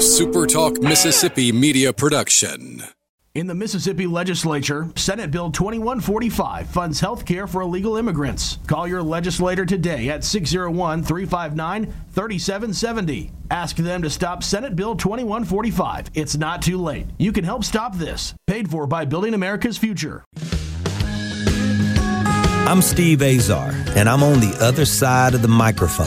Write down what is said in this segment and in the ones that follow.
a SuperTalk Mississippi media production. In the Mississippi legislature, Senate Bill 2145 funds health care for illegal immigrants. Call your legislator today at 601 359 3770. Ask them to stop Senate Bill 2145. It's not too late. You can help stop this. Paid for by Building America's Future. I'm Steve Azar, and I'm on the other side of the microphone,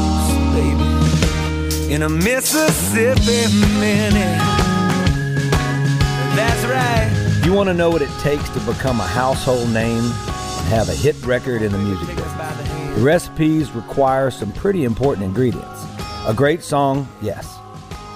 in a Mississippi minute. That's right. You want to know what it takes to become a household name and have a hit record in the music business? The recipes require some pretty important ingredients. A great song, yes.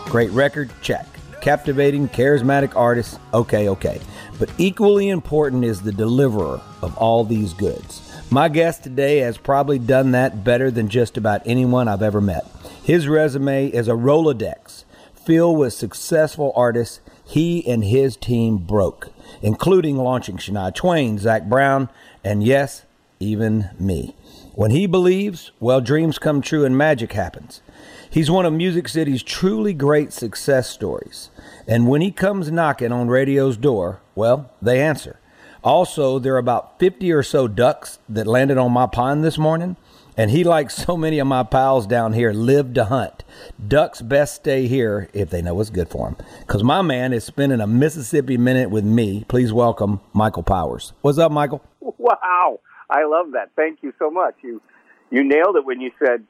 Great record, check. Captivating, charismatic artist, okay, okay. But equally important is the deliverer of all these goods. My guest today has probably done that better than just about anyone I've ever met. His resume is a Rolodex filled with successful artists he and his team broke, including launching Shania Twain, Zac Brown, and yes, even me. When he believes, well, dreams come true and magic happens. He's one of Music City's truly great success stories. And when he comes knocking on radio's door, well, they answer. Also, there are about 50 or so ducks that landed on my pond this morning, and he, like so many of my pals down here, live to hunt. Ducks best stay here if they know what's good for them. Because my man is spending a Mississippi minute with me. Please welcome Michael Powers. What's up, Michael? Wow. I love that. Thank you so much. You you nailed it when you said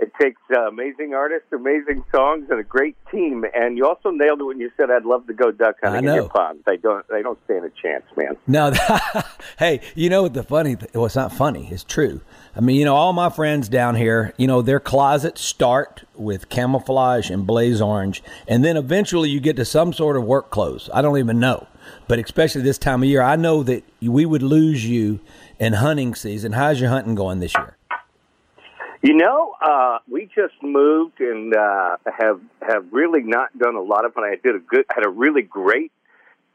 it takes uh, amazing artists, amazing songs, and a great team. And you also nailed it when you said, "I'd love to go duck hunting in your pond." They don't. They don't stand a chance, man. No. hey, you know what the funny? Th- well, it's not funny. It's true. I mean, you know, all my friends down here, you know, their closets start with camouflage and blaze orange, and then eventually you get to some sort of work clothes. I don't even know, but especially this time of year, I know that we would lose you in hunting season. How's your hunting going this year? You know, uh, we just moved and uh, have have really not done a lot of fun. I did a good, had a really great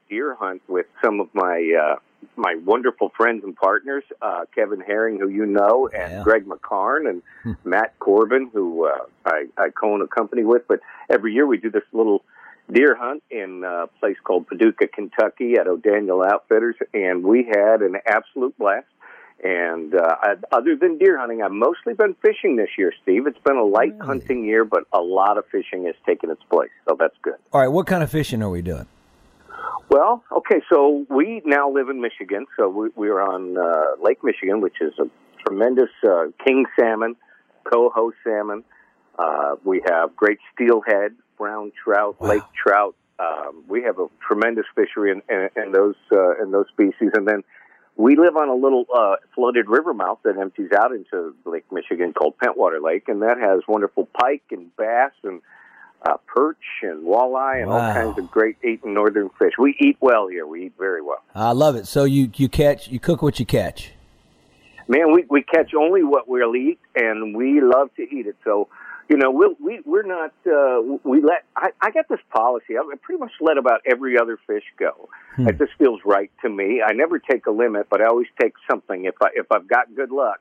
deer hunt with some of my uh, my wonderful friends and partners, uh, Kevin Herring, who you know, and Yeah. Greg McCarn and Matt Corbin, who uh, I, I co-own a company with. But every year we do this little deer hunt in a place called Paducah, Kentucky, at O'Daniel Outfitters, and we had an absolute blast. And uh, I, other than deer hunting, I've mostly been fishing this year, Steve. It's been a light hunting year, but a lot of fishing has taken its place, so that's good. All right, what kind of fishing are we doing? Well, okay, so we now live in Michigan, so we, we're on uh, Lake Michigan, which is a tremendous uh, king salmon, coho salmon. Uh, we have great steelhead, brown trout, Wow. lake trout. Um, we have a tremendous fishery in, in, in those uh, in those species, and then we live on a little uh, flooded river mouth that empties out into Lake Michigan called Pentwater Lake, and that has wonderful pike and bass and uh, perch and walleye and all kinds of great eating northern fish. We eat well here. We eat very well. I love it. So you you catch, you cook what you catch. Man, we we catch only what we'll eat, and we love to eat it. So, you know, we'll, we we're not uh, we let. I, I got this policy. I pretty much let about every other fish go. It just feels right to me. I never take a limit, but I always take something. If I if I've got good luck,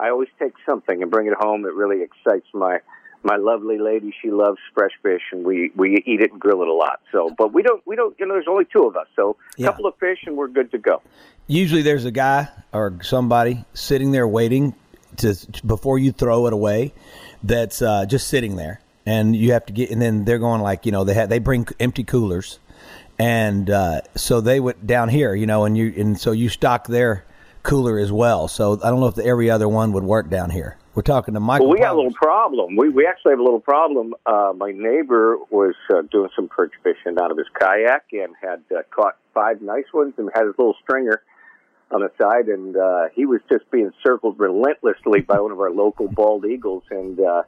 I always take something and bring it home. It really excites my my lovely lady. She loves fresh fish, and we we eat it and grill it a lot. So, but we don't we don't. You know, there's only two of us, so a Yeah. couple of fish, and we're good to go. Usually, there's a guy or somebody sitting there waiting to before you throw it away. That's uh, just sitting there, and you have to get. And then they're going like, you know, they have they bring empty coolers, and uh, so they went down here, you know, and you and so you stock their cooler as well. So I don't know if the, every other one would work down here. We're talking to Michael. Well, we got a little problem. We we actually have a little problem. Uh, my neighbor was uh, doing some perch fishing out of his kayak and had uh, caught five nice ones and had his little stringer on the side, and uh, he was just being circled relentlessly by one of our local bald eagles, and uh,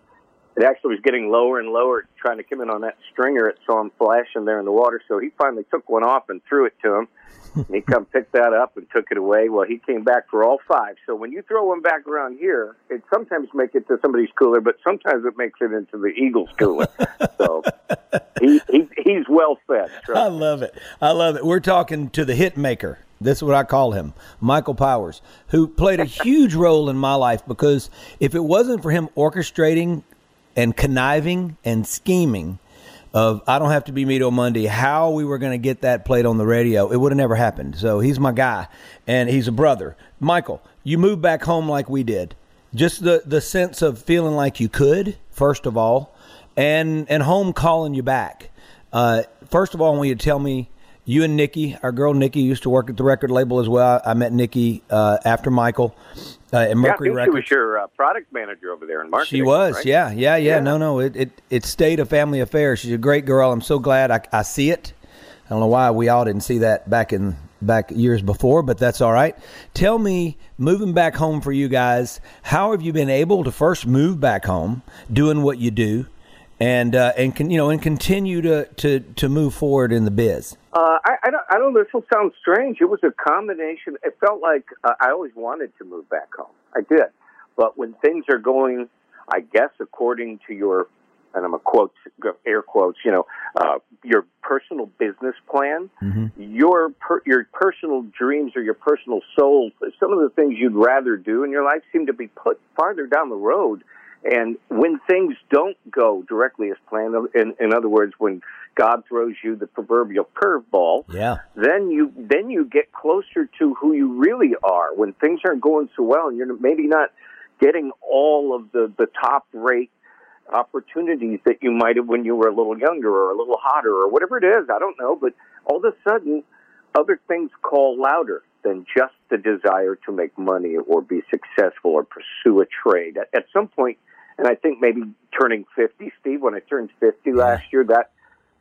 it actually was getting lower and lower, trying to come in on that stringer. It saw him flashing there in the water, so he finally took one off and threw it to him. and he come picked that up and took it away. Well, he came back for all five. So when you throw one back around here, it sometimes makes it to somebody's cooler, but sometimes it makes it into the Eagles' cooler. so he, he he's well fed. I love it. I love it. We're talking to the hit maker. That's what I call him, Michael Powers, who played a huge role in my life because if it wasn't for him orchestrating and conniving and scheming of I don't have to be me till Monday, how we were going to get that played on the radio, it would have never happened. So he's my guy, and he's a brother. Michael, you moved back home like we did. Just the the sense of feeling like you could, first of all, and and home calling you back. Uh, first of all, I want you to tell me you and Nikki, our girl Nikki, used to work at the record label as well. I met Nikki uh, after Michael uh, at Yeah, I Mercury think she was your uh, product manager over there in marketing. She was, right? yeah, yeah, yeah, Yeah. No, no, it, it it stayed a family affair. She's a great girl. I'm so glad I, I see it. I don't know why we all didn't see that back in back years before, but that's all right. Tell me, moving back home for you guys, how have you been able to first move back home, doing what you do, and uh, and can you know and continue to to to move forward in the biz? Uh, I, I don't. I don't. This will sound strange. It was a combination. It felt like uh, I always wanted to move back home. I did, but when things are going, I guess according to your, and I'm a quote air quotes. You know, uh, your personal business plan, your per, your personal dreams or your personal soul. Some of the things you'd rather do in your life seem to be put farther down the road. And when things don't go directly as planned, in, in other words, when God throws you the proverbial curveball, Yeah, then you then you get closer to who you really are. When things aren't going so well, and you're maybe not getting all of the the top rate opportunities that you might have when you were a little younger or a little hotter or whatever it is. I don't know, but all of a sudden, other things call louder than just the desire to make money or be successful or pursue a trade. At, at some point, and I think maybe turning 50, Steve, when I turned 50 last year, that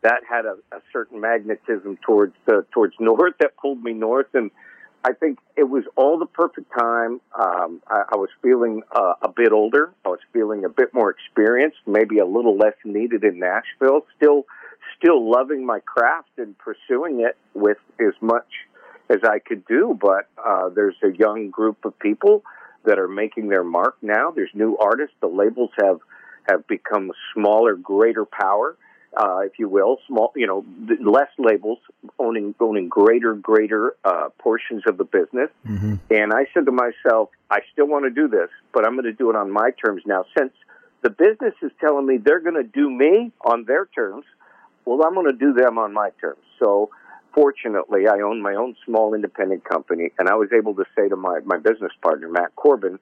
that had a, a certain magnetism towards uh, towards north that pulled me north, and I think it was all the perfect time. Um, I, I was feeling uh, a bit older. I was feeling a bit more experienced, maybe a little less needed in Nashville. Still, still loving my craft and pursuing it with as much as I could do. But uh, there's a young group of people that are making their mark now. There's new artists. The labels have have become smaller, greater power uh, if you will, small, you know, less labels owning owning greater, greater uh, portions of the business. And I said to myself, I still want to do this, but I'm going to do it on my terms now. Since the business is telling me they're going to do me on their terms, well, I'm going to do them on my terms. So, fortunately, I own my own small independent company, and I was able to say to my my business partner Matt Corbin,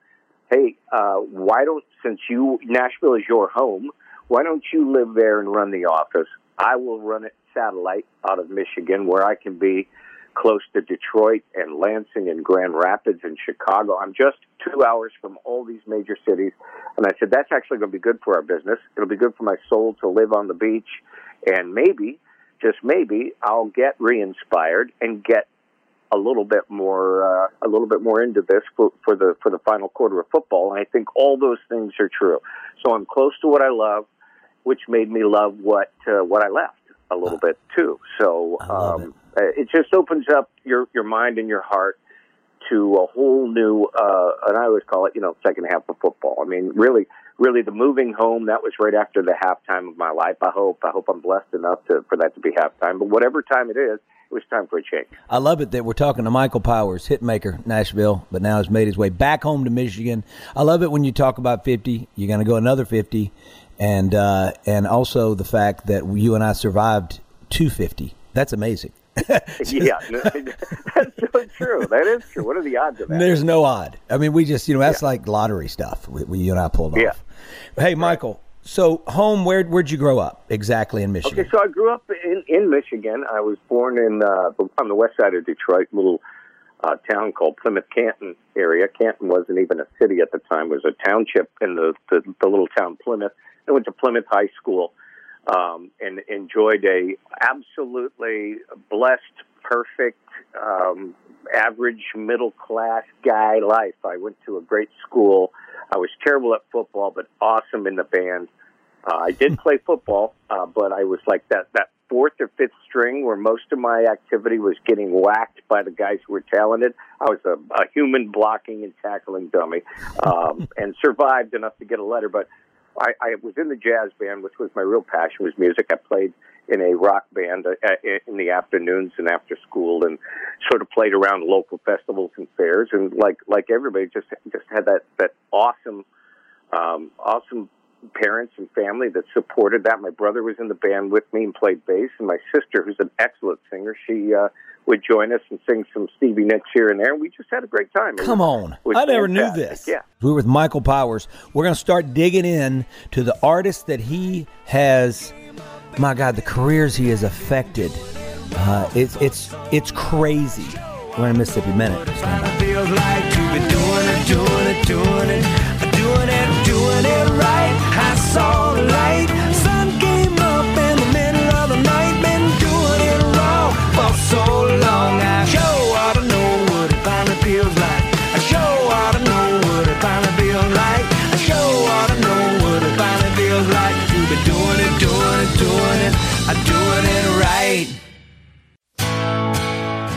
"Hey, uh, why don't since you Nashville is your home." why don't you live there and run the office? I will run it satellite out of Michigan where I can be close to Detroit and Lansing and Grand Rapids and Chicago. I'm just two hours from all these major cities. And I said, that's actually going to be good for our business. It'll be good for my soul to live on the beach. And maybe, just maybe, I'll get re-inspired and get a little bit more, uh, a little bit more into this for, for the for the final quarter of football. And I think all those things are true. So I'm close to what I love which made me love what uh, what I left a little bit too. So um, it. just opens up your your mind and your heart to a whole new, uh, and I always call it, you know, second half of football. I mean, really, really, the moving home that was right after the halftime of my life. I hope, I hope I'm blessed enough to for that to be halftime. But whatever time it is, it was time for a change. I love it that we're talking to Michael Powers, hitmaker, Nashville, but now has made his way back home to Michigan. I love it when you talk about 50. You're going to go another 50. And, uh, and also the fact that you and I survived 250. That's amazing. yeah, that's so true. That is true. What are the odds of that? There's no odd. I mean, we just, you know, that's Yeah. like lottery stuff. We, we, you and I pulled Yeah. off. Hey, Michael. So, home, where where'd you grow up exactly in Michigan? Okay, so I grew up in in Michigan. I was born in uh, on the west side of Detroit, little uh, town called Plymouth Canton area. Canton wasn't even a city at the time; it was a township in the the, the little town Plymouth. I went to Plymouth High School um, and enjoyed a absolutely blessed, perfect, um, average middle class guy life. I went to a great school. I was terrible at football, but awesome in the band. Uh, I did play football, uh, but I was like that that fourth or fifth string where most of my activity was getting whacked by the guys who were talented. I was a, a human blocking and tackling dummy, um, and survived enough to get a letter. But I, I was in the jazz band, which was my real passion was music. I played in a rock band uh, in the afternoons and after school, and sort of played around local festivals and fairs. And like like everybody, just just had that that awesome, um, awesome parents and family that supported that. My brother was in the band with me and played bass, and my sister, who's an excellent singer, she uh, would join us and sing some Stevie Nicks here and there. And we just had a great time. Come on, I never knew this. Yeah, we're with Michael Powers. We're going to start digging in to the artists that he has. My God, the careers he has affected. Uh, it's it's it's crazy. We're in Mississippi Minute. Feels like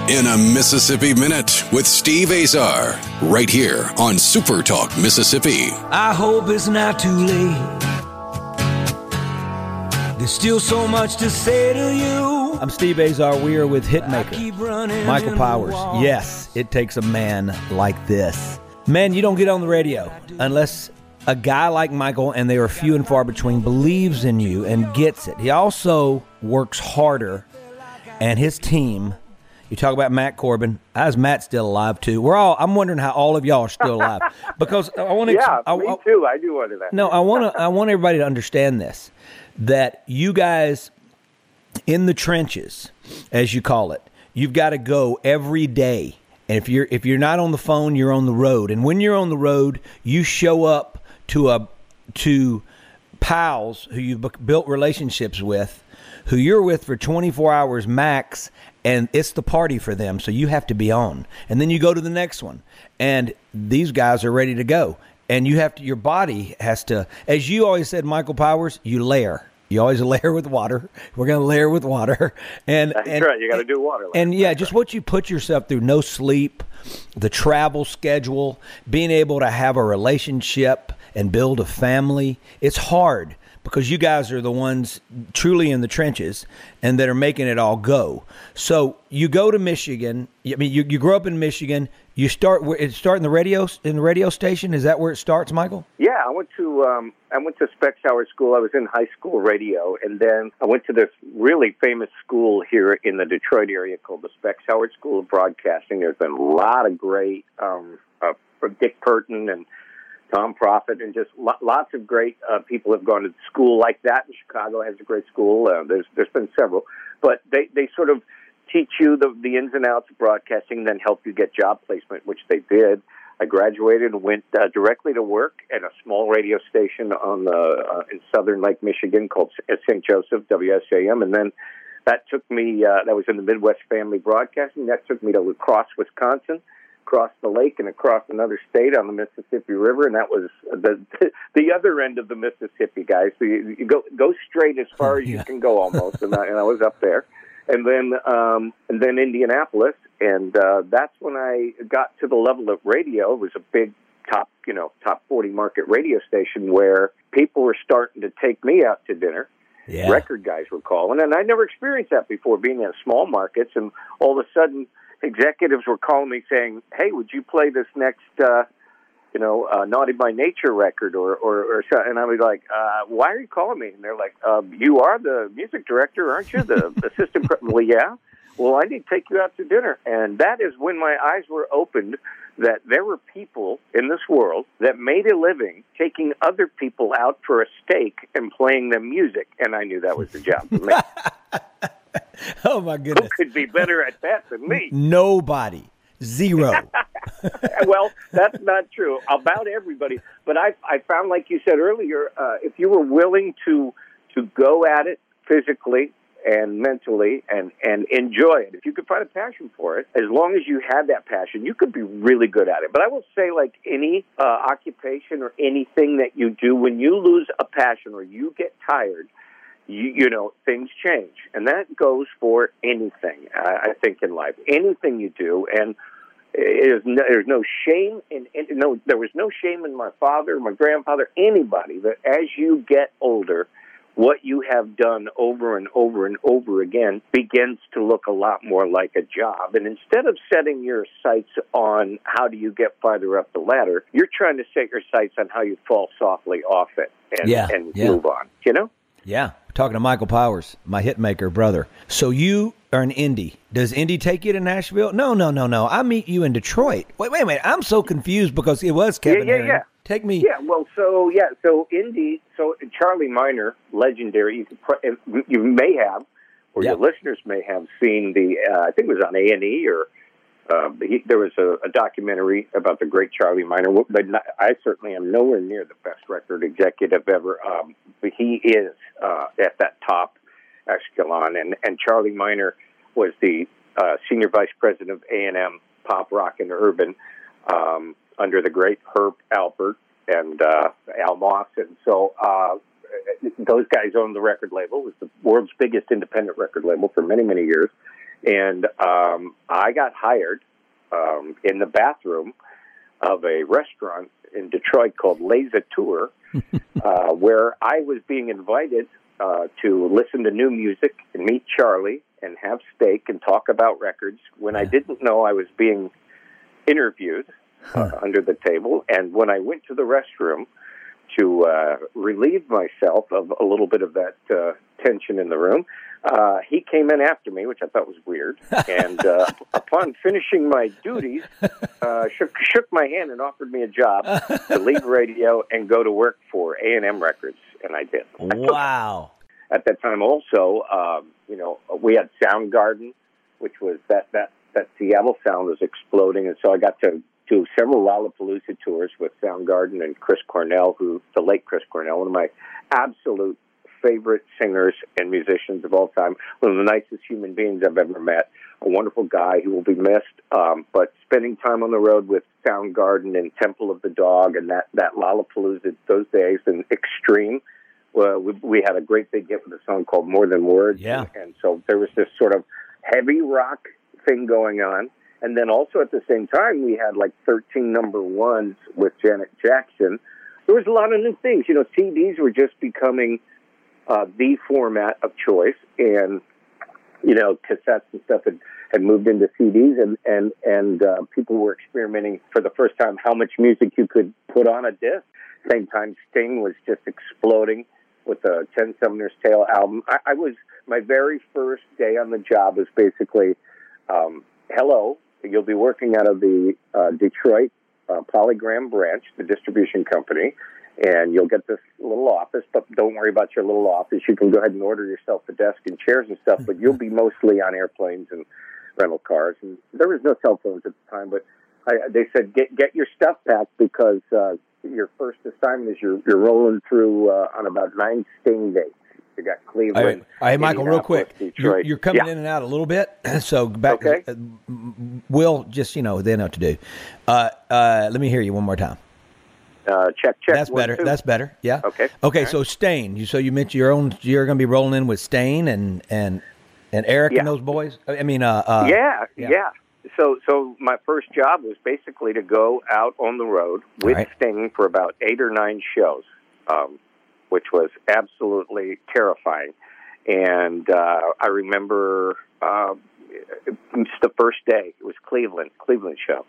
in a Mississippi Minute with Steve Azar, right here on Super Talk Mississippi. I hope it's not too late. There's still so much to say to you. I'm Steve Azar. We are with Hitmaker, Michael Powers. Yes, it takes a man like this. Man, you don't get on the radio unless a guy like Michael, and they are few and far between, believes in you and gets it. He also works harder, and his team you talk about Matt Corbin. Is Matt still alive too? We're all. I'm wondering how all of y'all are still alive because I want to. Yeah, I, me too. I do wonder that. No, I want to. I want everybody to understand this: that you guys in the trenches, as you call it, you've got to go every day. And if you're if you're not on the phone, you're on the road. And when you're on the road, you show up to a to pals who you've built relationships with, who you're with for 24 hours max, and it's the party for them. So you have to be on, and then you go to the next one, and these guys are ready to go, and you have to. Your body has to, as you always said, Michael Powers. You layer. You always layer with water. We're going to layer with water, and that's and, right. You got to do water. And yeah, just what you put yourself through. No sleep, the travel schedule, being able to have a relationship and build a family. It's hard because you guys are the ones truly in the trenches and that are making it all go. So you go to Michigan. I mean, you, you grow up in Michigan. You start it start in the radio in the radio station. Is that where it starts, Michael? Yeah, I went to um, I went to Specs School. I was in high school radio, and then I went to this really famous school here in the Detroit area called the Specs Howard School of Broadcasting. There's been a lot of great um, uh, Dick Purtan and Tom Profit, and just lots of great uh, people have gone to school like that. Chicago has a great school. Uh, there's there's been several, but they they sort of teach you the the ins and outs of broadcasting, then help you get job placement, which they did. I graduated and went uh, directly to work at a small radio station on the uh, in southern Lake Michigan called St. Joseph WSAM, and then that took me. Uh, that was in the Midwest Family Broadcasting. That took me to La Crosse, Wisconsin across the lake and across another state on the Mississippi River, and that was the the other end of the Mississippi, guys. So you, you go go straight as far as yeah. you can go, almost, and I, and I was up there, and then um, and then Indianapolis, and uh, that's when I got to the level of radio. It was a big top, you know, top forty market radio station where people were starting to take me out to dinner. Yeah. Record guys were calling, and I never experienced that before, being in small markets, and all of a sudden executives were calling me saying, "Hey, would you play this next, uh, you know, uh, Naughty by Nature record or or, or so?" And I was like, uh, "Why are you calling me?" And they're like, uh, "You are the music director, aren't you? The assistant." well, yeah. Well, I need to take you out to dinner, and that is when my eyes were opened that there were people in this world that made a living taking other people out for a steak and playing them music, and I knew that was the job for me. oh my goodness! Who could be better at that than me? Nobody. Zero. well, that's not true about everybody. But I, I found, like you said earlier, uh, if you were willing to to go at it physically and mentally and and enjoy it, if you could find a passion for it, as long as you had that passion, you could be really good at it. But I will say, like any uh, occupation or anything that you do, when you lose a passion or you get tired, you, you know things change, and that goes for anything. I, I think in life, anything you do, and is no, there's no shame in, in no there was no shame in my father, my grandfather, anybody that as you get older, what you have done over and over and over again begins to look a lot more like a job. And instead of setting your sights on how do you get farther up the ladder, you're trying to set your sights on how you fall softly off it and, Yeah, and yeah. move on. You know? Yeah, talking to Michael Powers, my hitmaker brother. So you are an Indy. Does Indy take you to Nashville? No, no, no, no. I meet you in Detroit. Wait, wait a minute. I'm so confused because it was Kevin. yeah, Herring. yeah. Take me. Yeah, well, so yeah, so Indy, so Charlie Minor, legendary. You you may have, or Yeah. your listeners may have seen the. Uh, I think it was on A and E, or uh, he, there was a, a documentary about the great Charlie Minor. But not, I certainly am nowhere near the best record executive ever. Um, but he is uh, at that top echelon, and and Charlie Minor was the uh, senior vice president of A and M Pop Rock and Urban um, under the great Herb Alpert and uh, Al Moss, and so uh, those guys owned the record label. It was the world's biggest independent record label for many many years, and um, I got hired um, in the bathroom of a restaurant in Detroit called Les Auteurs, uh, where I was being invited uh, to listen to new music and meet Charlie and have steak and talk about records when I didn't know I was being interviewed uh, under the table. And when I went to the restroom to uh, relieve myself of a little bit of that uh, tension in the room, uh, he came in after me, which I thought was weird. And uh, upon finishing my duties, uh, shook, shook my hand and offered me a job to leave radio and go to work for A and M Records, and I did. I Wow. at that time also um, you know we had Soundgarden which was that that that Seattle sound was exploding and so I got to do several Lollapalooza tours with Soundgarden and Chris Cornell who the late Chris Cornell one of my absolute favorite singers and musicians of all time one of the nicest human beings I've ever met a wonderful guy who will be missed um, but spending time on the road with Soundgarden and Temple of the Dog and that that Lollapalooza those days and Extreme well, we, we had a great big hit with a song called More Than Words. Yeah. And, and so there was this sort of heavy rock thing going on. And then also at the same time, we had like 13 number ones with Janet Jackson. There was a lot of new things. You know, CDs were just becoming uh, the format of choice. And, you know, cassettes and stuff had, had moved into CDs. And, and, and uh, people were experimenting for the first time how much music you could put on a disc. Same time, Sting was just exploding with the Ten Summoner's Tale album. I, I was my very first day on the job was basically, um, hello, you'll be working out of the uh, Detroit uh, Polygram branch, the distribution company, and you'll get this little office. But don't worry about your little office. You can go ahead and order yourself a desk and chairs and stuff. But you'll be mostly on airplanes and rental cars. And there was no cell phones at the time, but I, they said get get your stuff packed because uh, your first assignment is you're you're rolling through uh, on about nine Sting dates. You got Cleveland. all right Michael, real quick. You're, you're coming Yeah. in and out a little bit. So back. Okay. uh, Will, just, you know, they know what to do. Uh, uh, let me hear you one more time. Uh, check check. That's better. two. That's better. Yeah. Okay. Okay. All So Stain. You so you mentioned your own. You're going to be rolling in with Stain and and and Eric Yeah. and those boys. I mean, uh, uh yeah, yeah. yeah, So, so my first job was basically to go out on the road with Right. Sting for about eight or nine shows, um, which was absolutely terrifying. And uh, I remember uh, it's the first day. It was Cleveland, Cleveland show,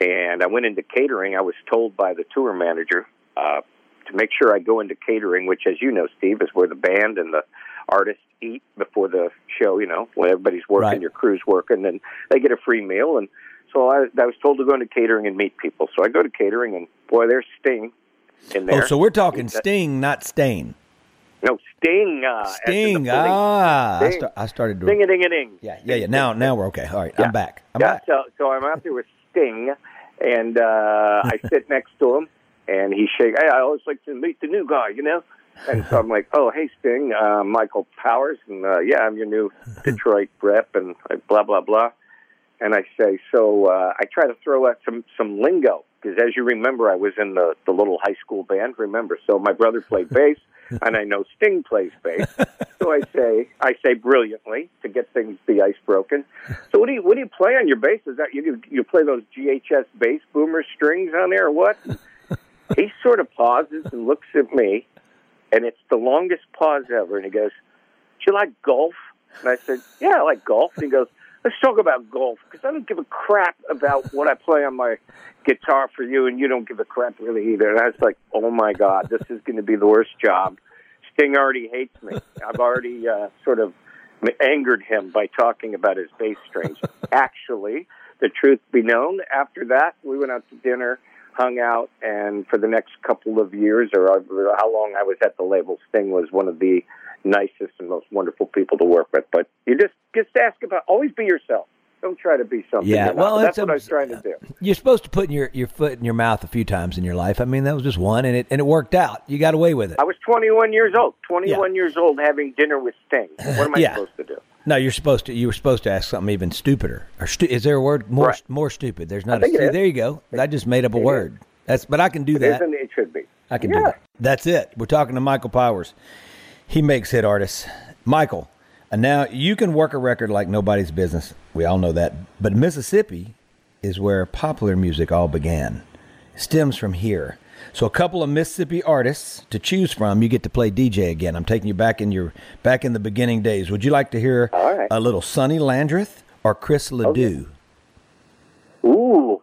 and I went into catering. I was told by the tour manager uh, to make sure I go into catering, which, as you know, Steve, is where the band and the artists eat before the show. You know, when everybody's working, Right. your crew's working, and they get a free meal. And so I, I was told to go into catering and meet people. So I go to catering, and boy, there's Sting in there. Oh, so we're talking That- Sting, not Stain. No, Sting. Uh, Sting. Ah, I, Sting. sta- I started to. Ding a ding a ding. Yeah, yeah, yeah. Now, now we're okay. All right, Yeah. I'm back. I'm yeah, back. so so I'm out there with Sting, and uh, I sit next to him, and he shake. Hey, I always like to meet the new guy, you know. And so I'm like, oh, hey, Sting, uh, Michael Powers, and uh, yeah, I'm your new Detroit rep, and blah blah blah. And I say, so uh, I try to throw out some some lingo because, as you remember, I was in the the little high school band. Remember, so my brother played bass, and I know Sting plays bass. So I say, I say brilliantly to get things the ice broken. So what do you what do you play on your bass? Is that you you play those GHS bass boomer strings on there or what? he sort of pauses and looks at me, and it's the longest pause ever. And he goes, "Do you like golf?" And I said, "Yeah, I like golf." And he goes, "Let's talk about golf because I don't give a crap about what I play on my guitar for you, and you don't give a crap really either." And I was like, "Oh my god, this is going to be the worst job." Sting already hates me. I've already uh, sort of angered him by talking about his bass strings. Actually, the truth be known, after that, we went out to dinner, hung out, and for the next couple of years, or how long I was at the label, Sting was one of the nicest and most wonderful people to work with. But you just just ask about, always be yourself. Don't try to be something. Yeah, well, that's what I was trying to do. You're supposed to put your your foot in your mouth a few times in your life. I mean, that was just one, and it and it worked out. You got away with it. I was 21 years old. 21 years old, having dinner with Sting. What am I Yeah. supposed to do? No, you're supposed to. You were supposed to ask something even stupider. Or stu- is there a word more Right. more stupid? There's not. A, see, is. there you go. I just made up a It word. That's. But I can do It that. isn't. It should be. I can yeah. do that. That's it. We're talking to Michael Powers. He makes hit artists. Michael, and now you can work a record like nobody's business. We all know that. But Mississippi is where popular music all began. It stems from here. So a couple of Mississippi artists to choose from. You get to play DJ again. I'm taking you back in your back in the beginning days. Would you like to hear right. a little Sonny Landreth or Chris Ledoux? Ooh,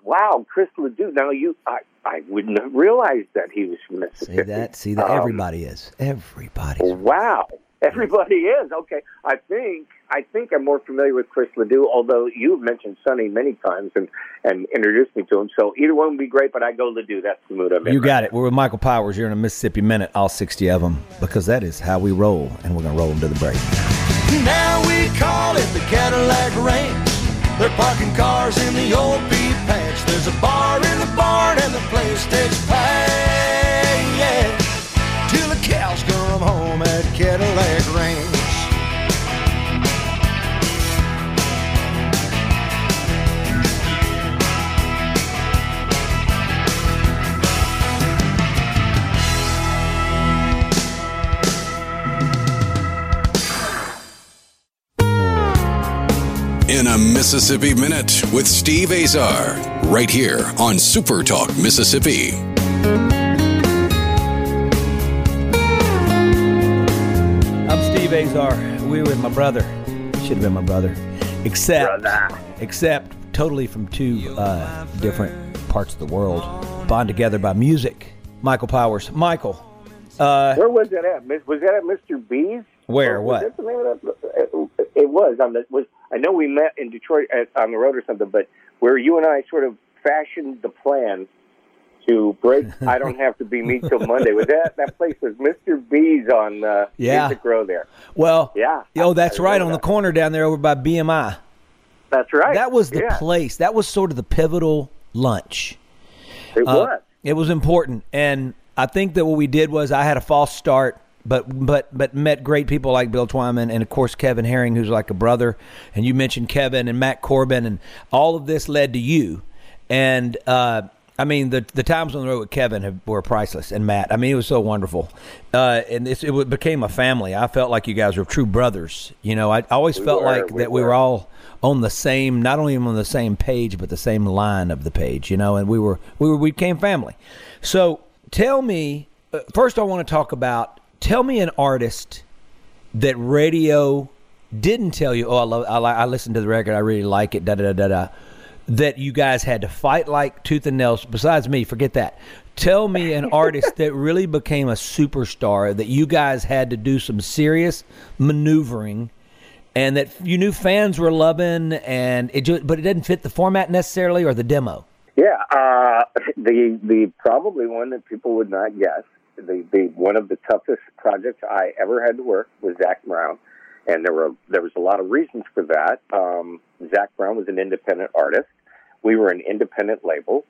wow, Chris Ledoux. Now you, I, I wouldn't have realized that he was from Mississippi. See that? See that? Um, Everybody is. Everybody's. Wow, everybody is okay. I think I think I'm more familiar with Chris Ledoux, although you've mentioned Sonny many times and and introduced me to him. So either one would be great, but I go Ledoux. That's the mood I'm in. You got it. We're with Michael Powers. You're in a Mississippi Minute, all 60 of them, because that is how we roll, and we're going to roll them to the break. Now we call it the Cadillac Ranch. They're parking cars in the old pea patch. There's a bar in the barn and the place takes pay. Yeah. Till the cows come home at Cadillac a Mississippi Minute with Steve Azar, right here on Super Talk Mississippi. I'm Steve Azar. We were with my brother. Should have been my brother. Except, Brother. except totally from two uh, different parts of the world, bond together by music. Michael Powers. Michael, uh, Where was that at? Was that at Mr. B's? Where? Or What? Was that the name of that? It was on the. Was I know we met in Detroit at, on the road or something, but where you and I sort of fashioned the plan to break. I don't have to be me till Monday. Was that that place was Mr. B's on uh, Yeah. Music Row there? well, Yeah. Oh, that's I right, on the that. corner down there over by BMI. That's right. That was the yeah, place. That was sort of the pivotal lunch. It Uh, was. It was important, and I think that what we did was I had a false start, but but but met great people like Bill Twyman and of course Kevin Herring, who's like a brother, and you mentioned Kevin and Matt Corbin, and all of this led to you, and. uh I mean, the the times on the road with Kevin have, were priceless, and Matt. I mean, it was so wonderful, uh, and it's, it became a family. I felt like you guys were true brothers. You know, I always We felt were, like we that we were. were all on the same, not only on the same page, but the same line of the page. You know, and we were we were we became family. So tell me uh, first. I want to talk about. Tell me an artist that radio didn't tell you. Oh, I love. I, li- I listened to the record. I really like it. Da da da da da. That you guys had to fight like tooth and nails. Besides me, forget that. Tell me an artist that really became a superstar that you guys had to do some serious maneuvering and that you knew fans were loving and it just, but it didn't fit the format necessarily or the demo. Yeah, uh, the the probably one that people would not guess the, the one of the toughest projects I ever had to work was Zac Brown, and there were there was a lot of reasons for that. Um, Zac Brown was an independent artist. We were an independent label.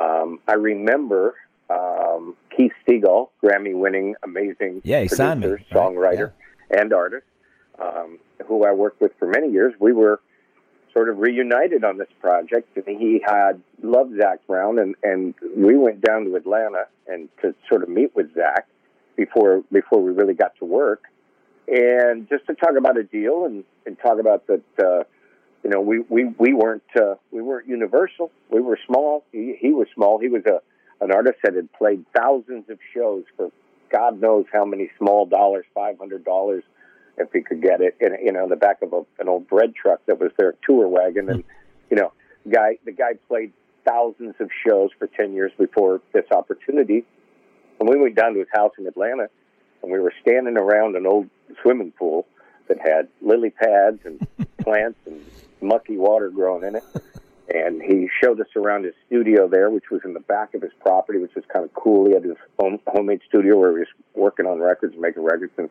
Um, I remember um, Keith Stegall, Grammy-winning, amazing Yeah, he producer, signed me, right? songwriter, and artist, um, who I worked with for many years. We were sort of reunited on this project, and he had loved Zac Brown, and and we went down to Atlanta and to sort of meet with Zac before before we really got to work, and just to talk about a deal and and talk about that. Uh, you know, we we we weren't uh, we weren't universal. We were small. He, he was small. He was a an artist that had played thousands of shows for God knows how many small dollars, five hundred dollars, if he could get it, in you know, in the back of a, an old bread truck that was their tour wagon, and you know, guy the guy played thousands of shows for ten years before this opportunity, and we went down to his house in Atlanta, and we were standing around an old swimming pool that had lily pads and plants and mucky water growing in it. And he showed us around his studio there, which was in the back of his property, which was kind of cool. He had his home, homemade studio where he was working on records and making records. And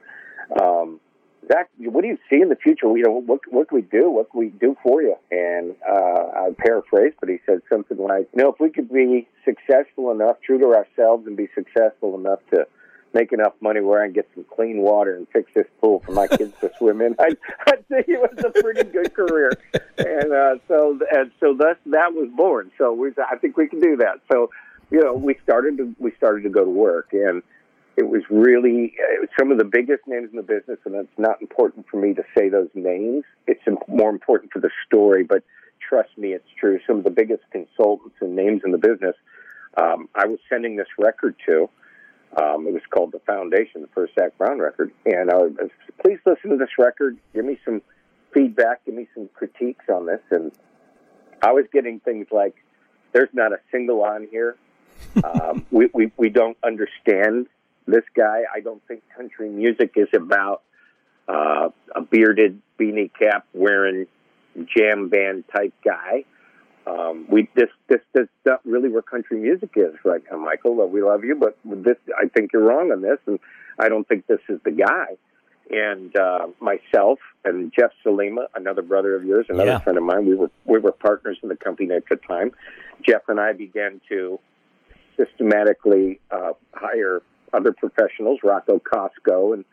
um, Zac, what do you see in the future? You know, what what can we do? What can we do for you? And uh, I paraphrase, but he said something like, "You know, if we could be successful enough, true to ourselves, and be successful enough to." make enough money where I can get some clean water and fix this pool for my kids to swim in. I, I think it was a pretty good career, and uh, so and so thus that was born. So we, I think we can do that. So you know, we started to we started to go to work, and it was really it was some of the biggest names in the business. And it's not important for me to say those names. It's more important for the story, but trust me, it's true. Some of the biggest consultants and names in the business. Um, I was sending this record to. Um, it was called The Foundation, the first Zac Brown record. And I was, please listen to this record. Give me some feedback. Give me some critiques on this. And I was getting things like, there's not a single on here. Um, we, we, we don't understand this guy. I don't think country music is about uh, a bearded beanie cap wearing jam band type guy um, we this this this not really where country music is right now, Michael. We love you, but this I think you're wrong on this, and I don't think this is the guy. And uh, myself and Jeff Salima, another brother of yours, another Yeah. friend of mine, we were we were partners in the company at the time. Jeff and I began to systematically uh, hire other professionals, Rocco Costco, and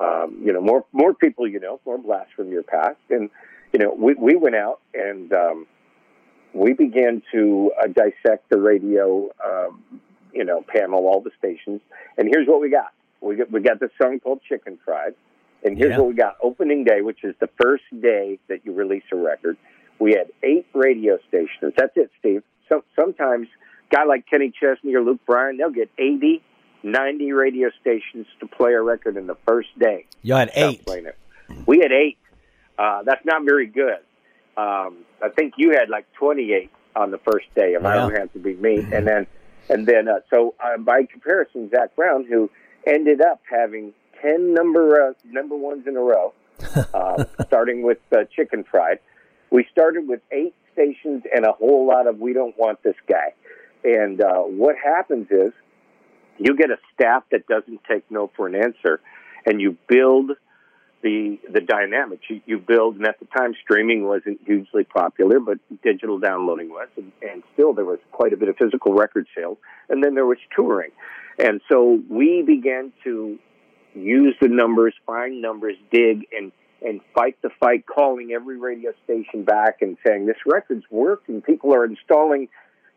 um, you know more more people you know, more blasts from your past, and you know we we went out and. Um, we began to uh, dissect the radio, um, you know, panel, all the stations, and here's what we got. We got we got this song called Chicken Fried, and here's Yeah. what we got. Opening day, which is the first day that you release a record, we had eight radio stations. That's it, Steve. So, sometimes, a guy like Kenny Chesney or Luke Bryan, they'll get 80, 90 radio stations to play a record in the first day. You had eight. playing it. We had eight. Uh, that's not very good. Um, I think you had like 28 on the first day. If I don't have to be me, and then and then uh, so uh, by comparison, Zac Brown, who ended up having 10 number uh, number ones in a row, uh, starting with uh, Chicken Fried. We started with eight stations and a whole lot of we don't want this guy. And uh, what happens is you get a staff that doesn't take no for an answer, and you build the the dynamics. You, you build, and at the time, streaming wasn't hugely popular, but digital downloading was, and, and still there was quite a bit of physical record sales, and then there was touring, and so we began to use the numbers, find numbers, dig, and and fight the fight, calling every radio station back and saying this record's working. People are installing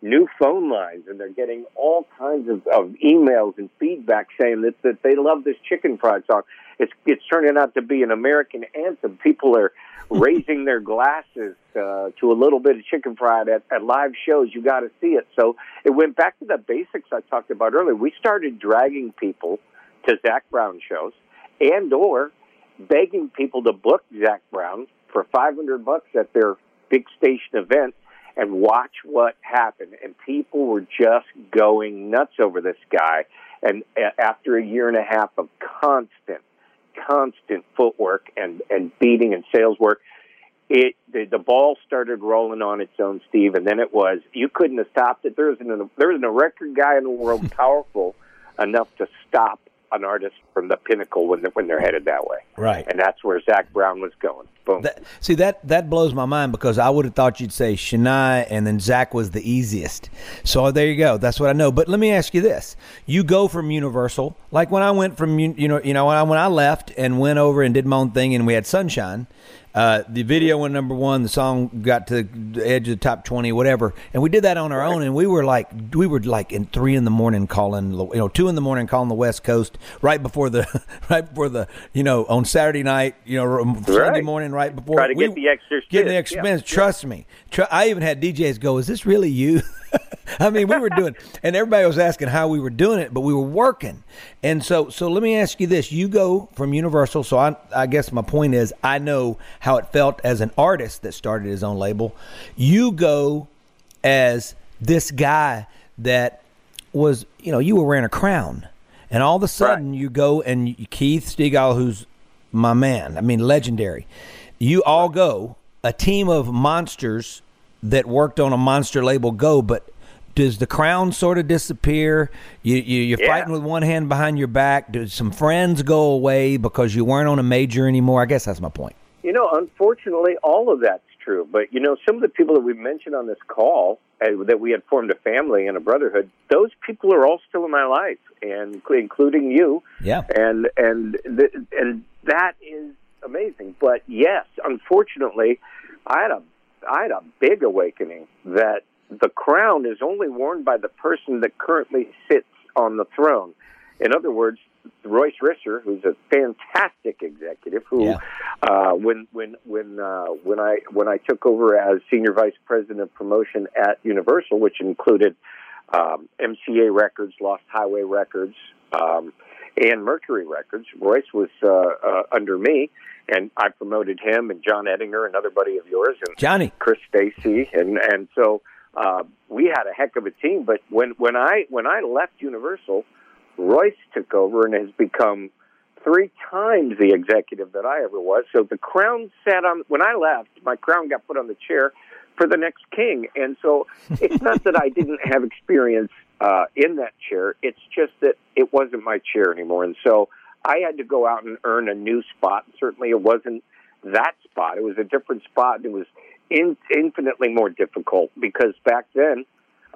new phone lines and they're getting all kinds of, of emails and feedback saying that, that they love this chicken fried song. It's it's turning out to be an American anthem. People are raising their glasses uh, to a little bit of chicken fried at, at live shows. You got to see it. So it went back to the basics I talked about earlier. We started dragging people to Zac Brown shows and or begging people to book Zac Brown for 500 bucks at their big station event and watch what happened. And people were just going nuts over this guy. And after a year and a half of constant, constant footwork and, and beating and sales work, it the, the ball started rolling on its own, Steve. And then it was you couldn't have stopped it. There isn't a, there isn't a record guy in the world powerful enough to stop an artist from the pinnacle when they're, when they're headed that way. Right. And that's where Zac Brown was going. Boom. That, see that that blows my mind because I would have thought you'd say Shania and then Zac was the easiest. So there you go. That's what I know. But let me ask you this: You go from Universal, like when I went from you you know you know when I when I left and went over and did my own thing and we had Sunshine. Uh, the video went number one. The song got to the edge of the top twenty, whatever. And we did that on our own. And we were like, we were like in three in the morning calling, you know, two in the morning calling the West Coast right before the, right before the, you know, on Saturday night, you know, Sunday Right. morning right before. Try to we- get the extra Get the expense. Yeah, spins. yeah. Trust me. Tr- I even had DJs go, "Is this really you?" I mean, we were doing, and everybody was asking how we were doing it, but we were working. And so, so let me ask you this: You go from Universal, so I, I guess my point is, I know how it felt as an artist that started his own label. You go as this guy that was, you know, you were wearing a crown, and all of a sudden you go and you, Keith Stegall, who's my man, I mean, legendary. You all go, a team of monsters that worked on a monster label go, but does the crown sort of disappear? You, you you're Yeah. fighting with one hand behind your back. Does some friends go away because you weren't on a major anymore? I guess that's my point. You know, unfortunately, all of that's true. But you know, some of the people that we mentioned on this call uh, that we had formed a family and a brotherhood, those people are all still in my life, and including you. Yeah. And and th- and that is amazing. But yes, unfortunately, I had a I had a big awakening that the crown is only worn by the person that currently sits on the throne. In other words, Royce Risser, who's a fantastic executive, who Yeah. uh, when when when uh, when I when I took over as senior vice president of promotion at Universal, which included um, MCA Records, Lost Highway Records, um, and Mercury Records. Royce was uh, uh, under me, and I promoted him and John Ettinger, another buddy of yours, and Johnny. Chris Stacy, and and so uh, we had a heck of a team. But when when I when I left Universal, Royce took over and has become three times the executive that I ever was. So the crown sat on when I left, my crown got put on the chair for the next king. And so it's not that I didn't have experience uh, in that chair. It's just that it wasn't my chair anymore. And so I had to go out and earn a new spot. Certainly, it wasn't that spot. It was a different spot. And it was in, infinitely more difficult because back then,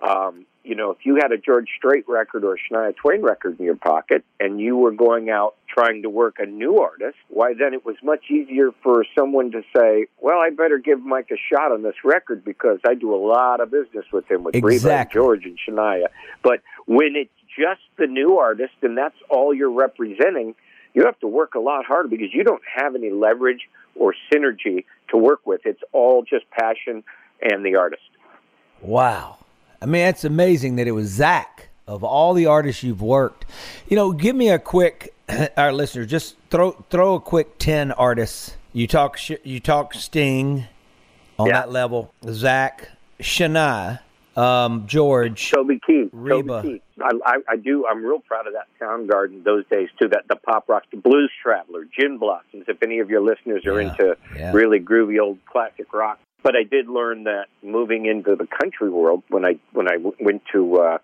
um, you know, if you had a George Strait record or a Shania Twain record in your pocket and you were going out trying to work a new artist, why then it was much easier for someone to say, well, I better give Mike a shot on this record because I do a lot of business with him, with Reba and George and Shania. But when it's just the new artist and that's all you're representing, you have to work a lot harder because you don't have any leverage or synergy to work with. It's all just passion and the artist. Wow. I mean, it's amazing that it was Zac of all the artists you've worked. You know, give me a quick, our listeners, just throw throw a quick ten artists. You talk sh- you talk Sting on Yeah. that level. Zac, Shania, um, George. Toby Keith. Reba. Toby Keith. I, I, I do. I'm real proud of that Soundgarden those days too. That the pop rock, the Blues Traveler, Gin Blossoms. If any of your listeners are Yeah, into yeah. really groovy old classic rock, but I did learn that moving into the country world when I when I w- went to. Uh,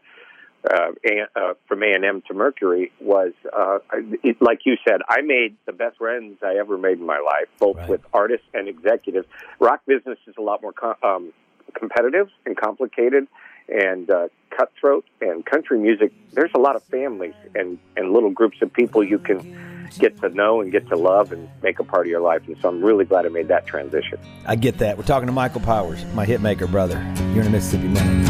uh, a, uh, from A and M to Mercury was, uh, it, like you said, I made the best friends I ever made in my life, both Right. with artists and executives. Rock business is a lot more com- um, competitive and complicated and uh, cutthroat. And country music, there's a lot of families and, and little groups of people you can get to know and get to love and make a part of your life. And so I'm really glad I made that transition. I get that. We're talking to Michael Powers, my hitmaker brother. You're in a Mississippi Minute.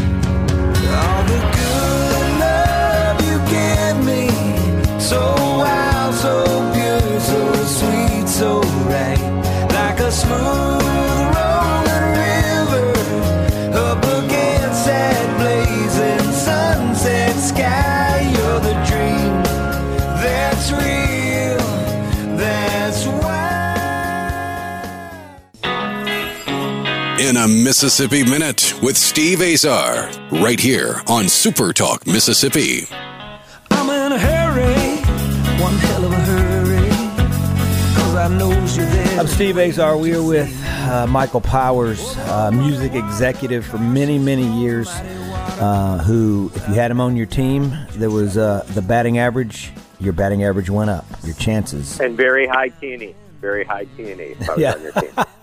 In a Mississippi Minute with Steve Azar, right here on Super Talk Mississippi. I'm in a hurry, one hell of a hurry, 'cause I knows you're there. I'm Steve Azar. We are with uh, Michael Powers, uh, music executive for many, many years. uh, who, if you had him on your team, there was uh, the batting average. Your batting average went up. Your chances. And very high TNE. Very high TNE. If I was Yeah.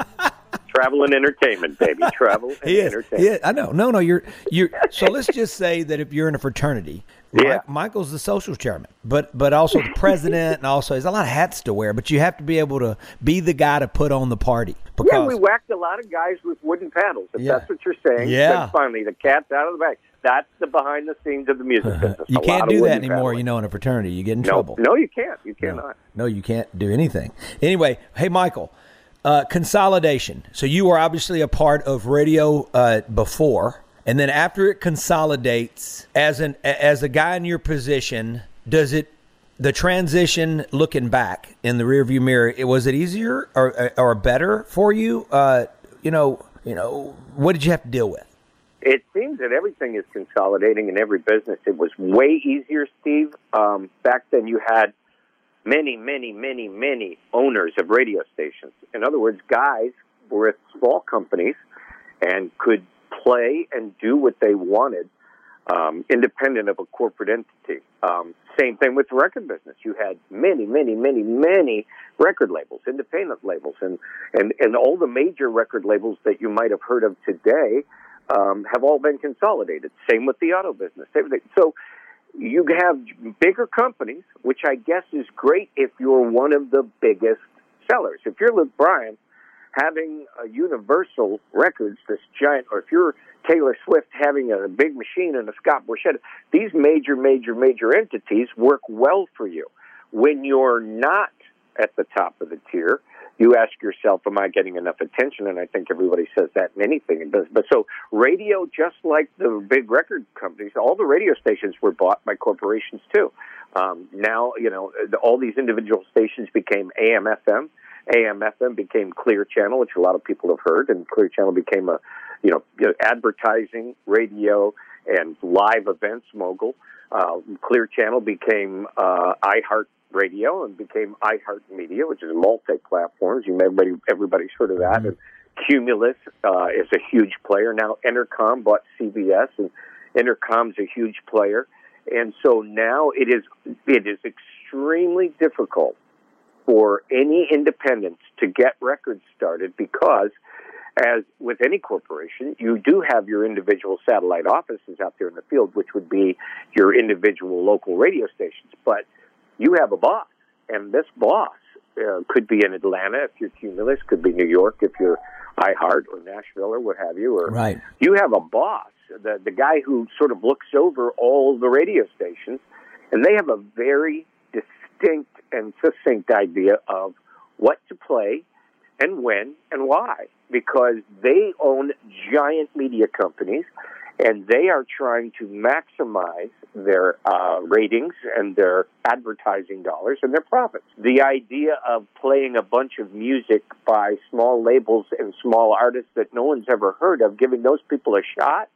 Travel and entertainment, baby. Travel and He is. entertainment. Is. I know. No, no. You're. You're. So let's just say that if you're in a fraternity, Yeah. Mi- Michael's the social chairman, but but also the president, and also there's a lot of hats to wear. But you have to be able to be the guy to put on the party. Because Yeah, we whacked a lot of guys with wooden paddles. If Yeah. that's what you're saying, Yeah. finally the cat's out of the bag. That's the behind the scenes of the music uh-huh. business. you A can't do that anymore. paddling. You know, in a fraternity, you get in no, trouble. no, you can't. You No. cannot. No, you can't do anything. Anyway, hey, Michael, uh, consolidation. So you were obviously a part of radio uh, before, and then after it consolidates, as an as a guy in your position, does it the transition looking back in the rearview mirror? It was it easier or or better for you? Uh, you know, you know, what did you have to deal with? It seems that everything is consolidating in every business. It was way easier, Steve. Um, back then, you had many, many, many, many owners of radio stations. In other words, guys were at small companies and could play and do what they wanted, um, independent of a corporate entity. Um, same thing with the record business. You had many, many, many, many record labels, independent labels, and, and, and all the major record labels that you might have heard of today um, have all been consolidated. Same with the auto business. So you have bigger companies, which I guess is great if you're one of the biggest sellers. If you're Luke Bryan, having a Universal Records, this giant, or if you're Taylor Swift having a big machine and a Scott Borchetta, these major, major, major entities work well for you. When you're not at the top of the tier, you ask yourself, am I getting enough attention? And I think everybody says that in anything. But so radio, just like the big record companies, all the radio stations were bought by corporations too. Um, now, you know, all these individual stations became AM, FM. AM, FM became Clear Channel, which a lot of people have heard, and Clear Channel became a, you know, you know, advertising, radio, and live events mogul. Uh, Clear Channel became uh, iHeart Radio and became iHeart Media, which is multi-platforms. You everybody everybody's heard of that. And Cumulus uh, is a huge player now. Entercom bought CBS, and Entercom's a huge player. And so now it is it is extremely difficult for any independents to get records started because as with any corporation, you do have your individual satellite offices out there in the field, which would be your individual local radio stations. But you have a boss, and this boss uh, could be in Atlanta if you're Cumulus, could be New York if you're iHeart or Nashville or what have you. Or Right. you have a boss, the the guy who sort of looks over all the radio stations, and they have a very distinct and succinct idea of what to play and when and why because they own giant media companies and they are trying to maximize their uh, ratings and their advertising dollars and their profits. The idea of playing a bunch of music by small labels and small artists that no one's ever heard of, giving those people a shot,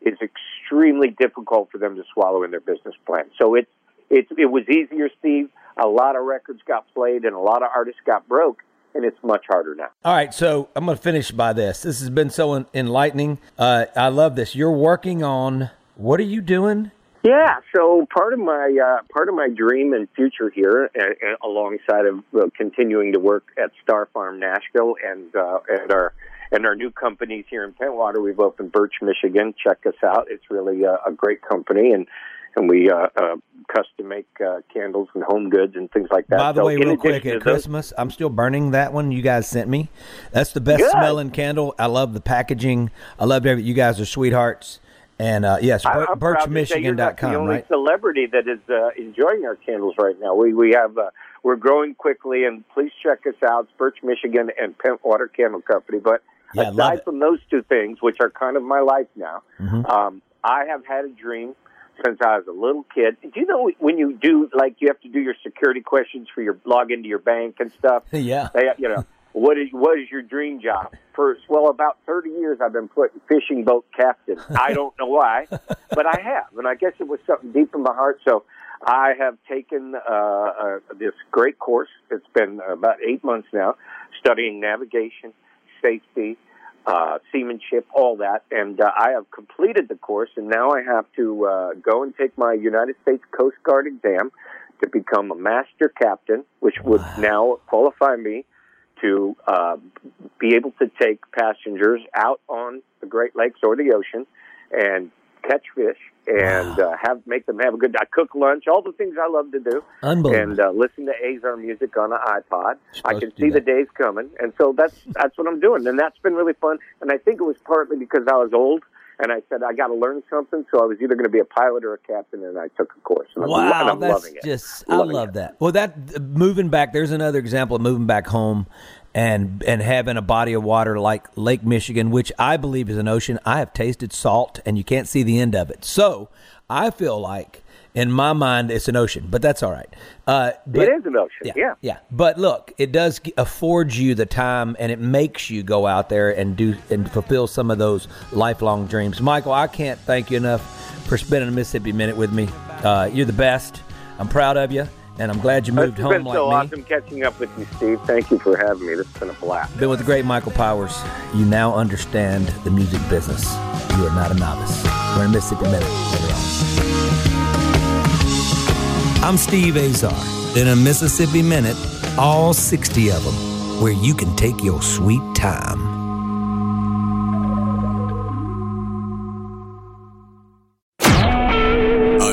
is extremely difficult for them to swallow in their business plan. So it's it, it was easier, Steve. A lot of records got played and a lot of artists got broke, and it's much harder now. All right, so I'm going to finish by this. This has been so en- enlightening. Uh, I love this. You're working on what are you doing? Yeah, so part of my uh, part of my dream and future here, uh, alongside of uh, continuing to work at Star Farm Nashville and uh, and our and our new companies here in Pentwater, we've opened Birch, Michigan. Check us out; it's really a, a great company, and and we uh, uh, custom make uh, candles and home goods and things like that. By the So way, real quick, to at those- Christmas, I'm still burning that one you guys sent me. That's the best Good. smelling candle. I love the packaging. I love everything. You guys are sweethearts. And uh, yes, I- Bir- I'm proud to say you're not the birchmichigan.com, only right? celebrity that is uh, enjoying our candles right now. We we have uh, we're growing quickly, and please check us out. It's Birch, Michigan, and Pentwater Candle Company. But Yeah, aside from those two things, which are kind of my life now, Mm-hmm. um, I have had a dream since I was a little kid. Do you know when you do like you have to do your security questions for your log into your bank and stuff? Yeah. They, you know, what is what is your dream job? For well, about thirty years, I've been putting fishing boat captain. I don't know why, but I have, and I guess it was something deep in my heart. So I have taken uh, uh, this great course. It's been about eight months now, studying navigation, safety, uh, seamanship, all that. And uh, I have completed the course, and now I have to uh, go and take my United States Coast Guard exam to become a master captain, which would now qualify me to uh, be able to take passengers out on the Great Lakes or the ocean and catch fish and uh, have make them have a good. I cook lunch, all the things I love to do, Unbelievable. and uh, listen to Azar music on an iPod. I can see the days coming, and so that's that's what I'm doing, and that's been really fun. And I think it was partly because I was old. And I said I got to learn something, so I was either going to be a pilot or a captain, and I took a course. And I'm, lo- and Wow, I'm that's loving it. just I love it. that. Well, that moving back. There's another example of moving back home, and and having a body of water like Lake Michigan, which I believe is an ocean. I have tasted salt, and you can't see the end of it. So I feel like, in my mind, it's an ocean, but that's all right. Uh, but, it is an ocean. Yeah, yeah. yeah. But look, it does afford you the time, and it makes you go out there and do and fulfill some of those lifelong dreams. Michael, I can't thank you enough for spending a Mississippi minute with me. Uh, you're the best. I'm proud of you, and I'm glad you uh, moved It's home been like so me. awesome catching up with you, Steve. Thank you for having me. This has been a blast. Been with the great Michael Powers. You now understand the music business. You are not a novice. We're in Mississippi Minute. I'm Steve Azar. In a Mississippi Minute, all 60 of them, where you can take your sweet time.